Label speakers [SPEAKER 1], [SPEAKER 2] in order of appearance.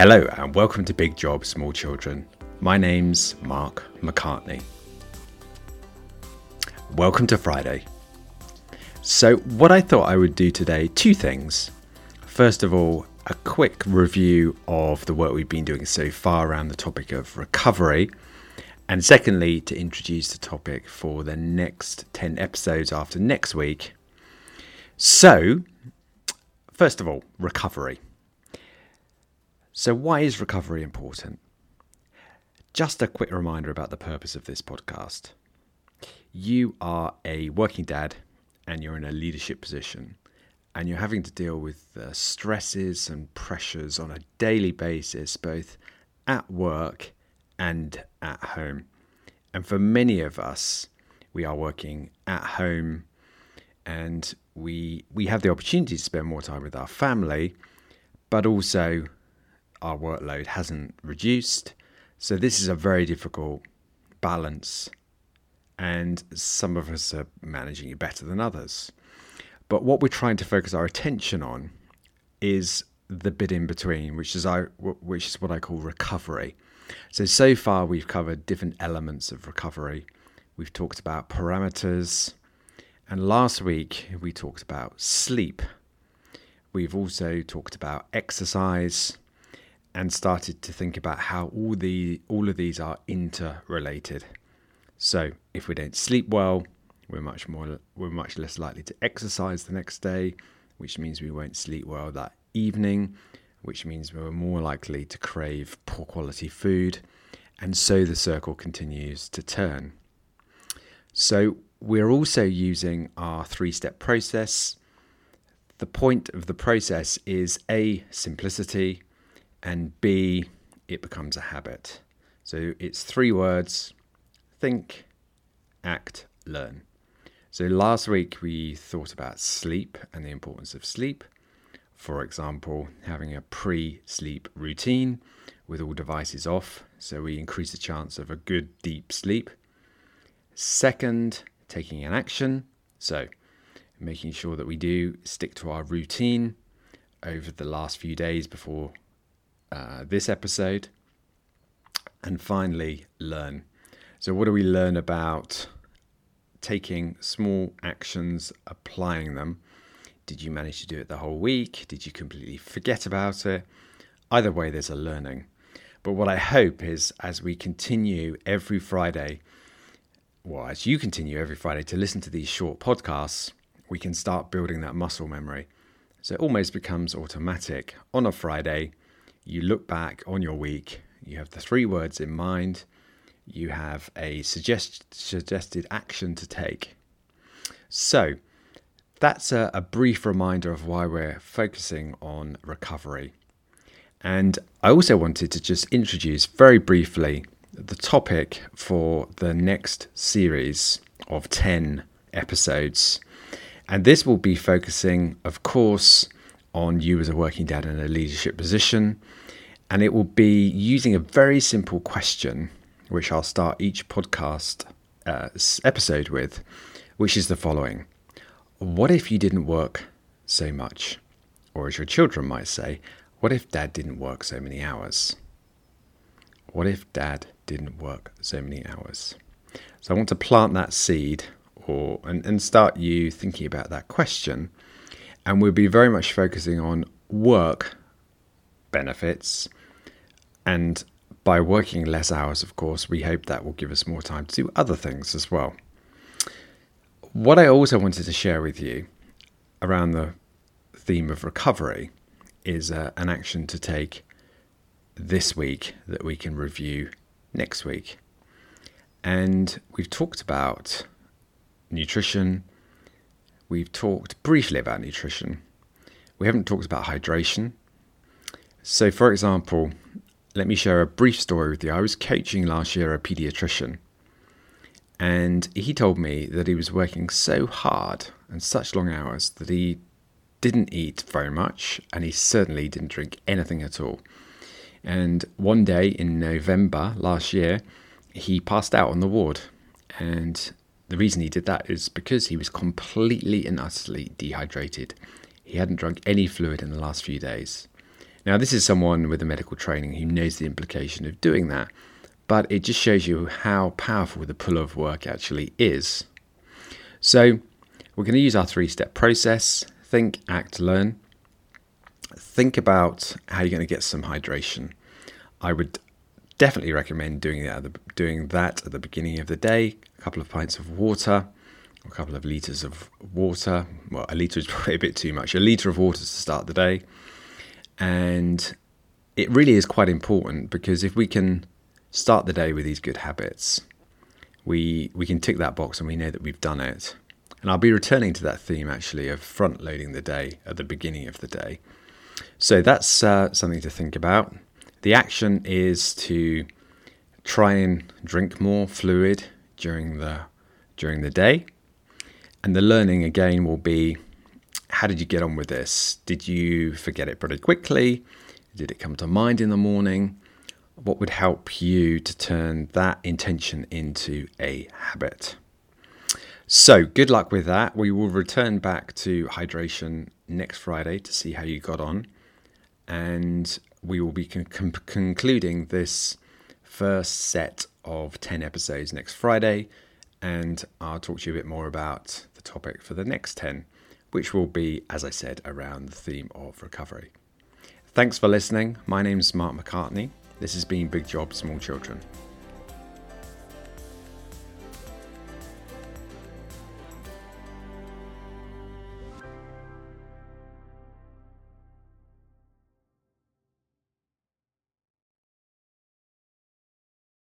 [SPEAKER 1] Hello, and welcome to Big Job Small Children. My name's Mark McCartney. Welcome to Friday. So, what I thought I would do today two things. First of all, a quick review of the work we've been doing so far around the topic of recovery. And secondly, to introduce the topic for the next 10 episodes after next week. So, first of all, recovery. So, why is recovery important? Just a quick reminder about the purpose of this podcast. You are a working dad and you're in a leadership position and you're having to deal with the stresses and pressures on a daily basis, both at work and at home. And for many of us, we are working at home and we we have the opportunity to spend more time with our family, but also our workload hasn't reduced. So this is a very difficult balance and some of us are managing it better than others. But what we're trying to focus our attention on is the bit in between, which is I, which is what I call recovery. So so far we've covered different elements of recovery. We've talked about parameters, and last week we talked about sleep. We've also talked about exercise and started to think about how all the all of these are interrelated. So if we don't sleep well, we're much more we're much less likely to exercise the next day, which means we won't sleep well that evening, which means we're more likely to crave poor quality food, and so the circle continues to turn. So we're also using our three-step process. The point of the process is A simplicity and B it becomes a habit. So it's three words think, act, learn. So last week we thought about sleep and the importance of sleep. For example, having a pre sleep routine with all devices off, so we increase the chance of a good deep sleep. Second, taking an action, so making sure that we do stick to our routine over the last few days before uh, this episode. And finally, learn. So, what do we learn about taking small actions, applying them? Did you manage to do it the whole week? Did you completely forget about it? Either way, there's a learning. But what I hope is as we continue every Friday, well, as you continue every Friday to listen to these short podcasts, we can start building that muscle memory. So it almost becomes automatic. On a Friday, you look back on your week, you have the three words in mind, you have a suggest, suggested action to take. So, that's a, a brief reminder of why we're focusing on recovery. And I also wanted to just introduce very briefly the topic for the next series of 10 episodes. And this will be focusing, of course, on you as a working dad in a leadership position. And it will be using a very simple question which I'll start each podcast uh, episode with, which is the following What if you didn't work so much? Or as your children might say, what if dad didn't work so many hours? What if dad didn't work so many hours? So I want to plant that seed or and, and start you thinking about that question. And we'll be very much focusing on work benefits and by working less hours, of course, we hope that will give us more time to do other things as well. What I also wanted to share with you around the theme of recovery is uh, an action to take this week that we can review next week. And we've talked about nutrition, we've talked briefly about nutrition, we haven't talked about hydration. So, for example, let me share a brief story with you. I was coaching last year a pediatrician, and he told me that he was working so hard and such long hours that he didn't eat very much and he certainly didn't drink anything at all. And one day in November last year, he passed out on the ward. And the reason he did that is because he was completely and utterly dehydrated. He hadn't drunk any fluid in the last few days. Now, this is someone with a medical training who knows the implication of doing that, but it just shows you how powerful the pull of work actually is. So, we're going to use our three step process think, act, learn. Think about how you're going to get some hydration. I would definitely recommend doing that, doing that at the beginning of the day. A couple of pints of water, a couple of liters of water. Well, a liter is probably a bit too much. A liter of water to start the day. And it really is quite important because if we can start the day with these good habits, we we can tick that box and we know that we've done it. And I'll be returning to that theme actually of front loading the day at the beginning of the day. So that's uh, something to think about. The action is to try and drink more fluid during the during the day. And the learning again will be how did you get on with this? Did you forget it pretty quickly? Did it come to mind in the morning? What would help you to turn that intention into a habit? So, good luck with that. We will return back to hydration next Friday to see how you got on. And we will be con- concluding this first set of 10 episodes next Friday. And I'll talk to you a bit more about the topic for the next 10, which will be, as I said, around the theme of recovery. Thanks for listening. My name is Mark McCartney. This has been Big Job, Small Children.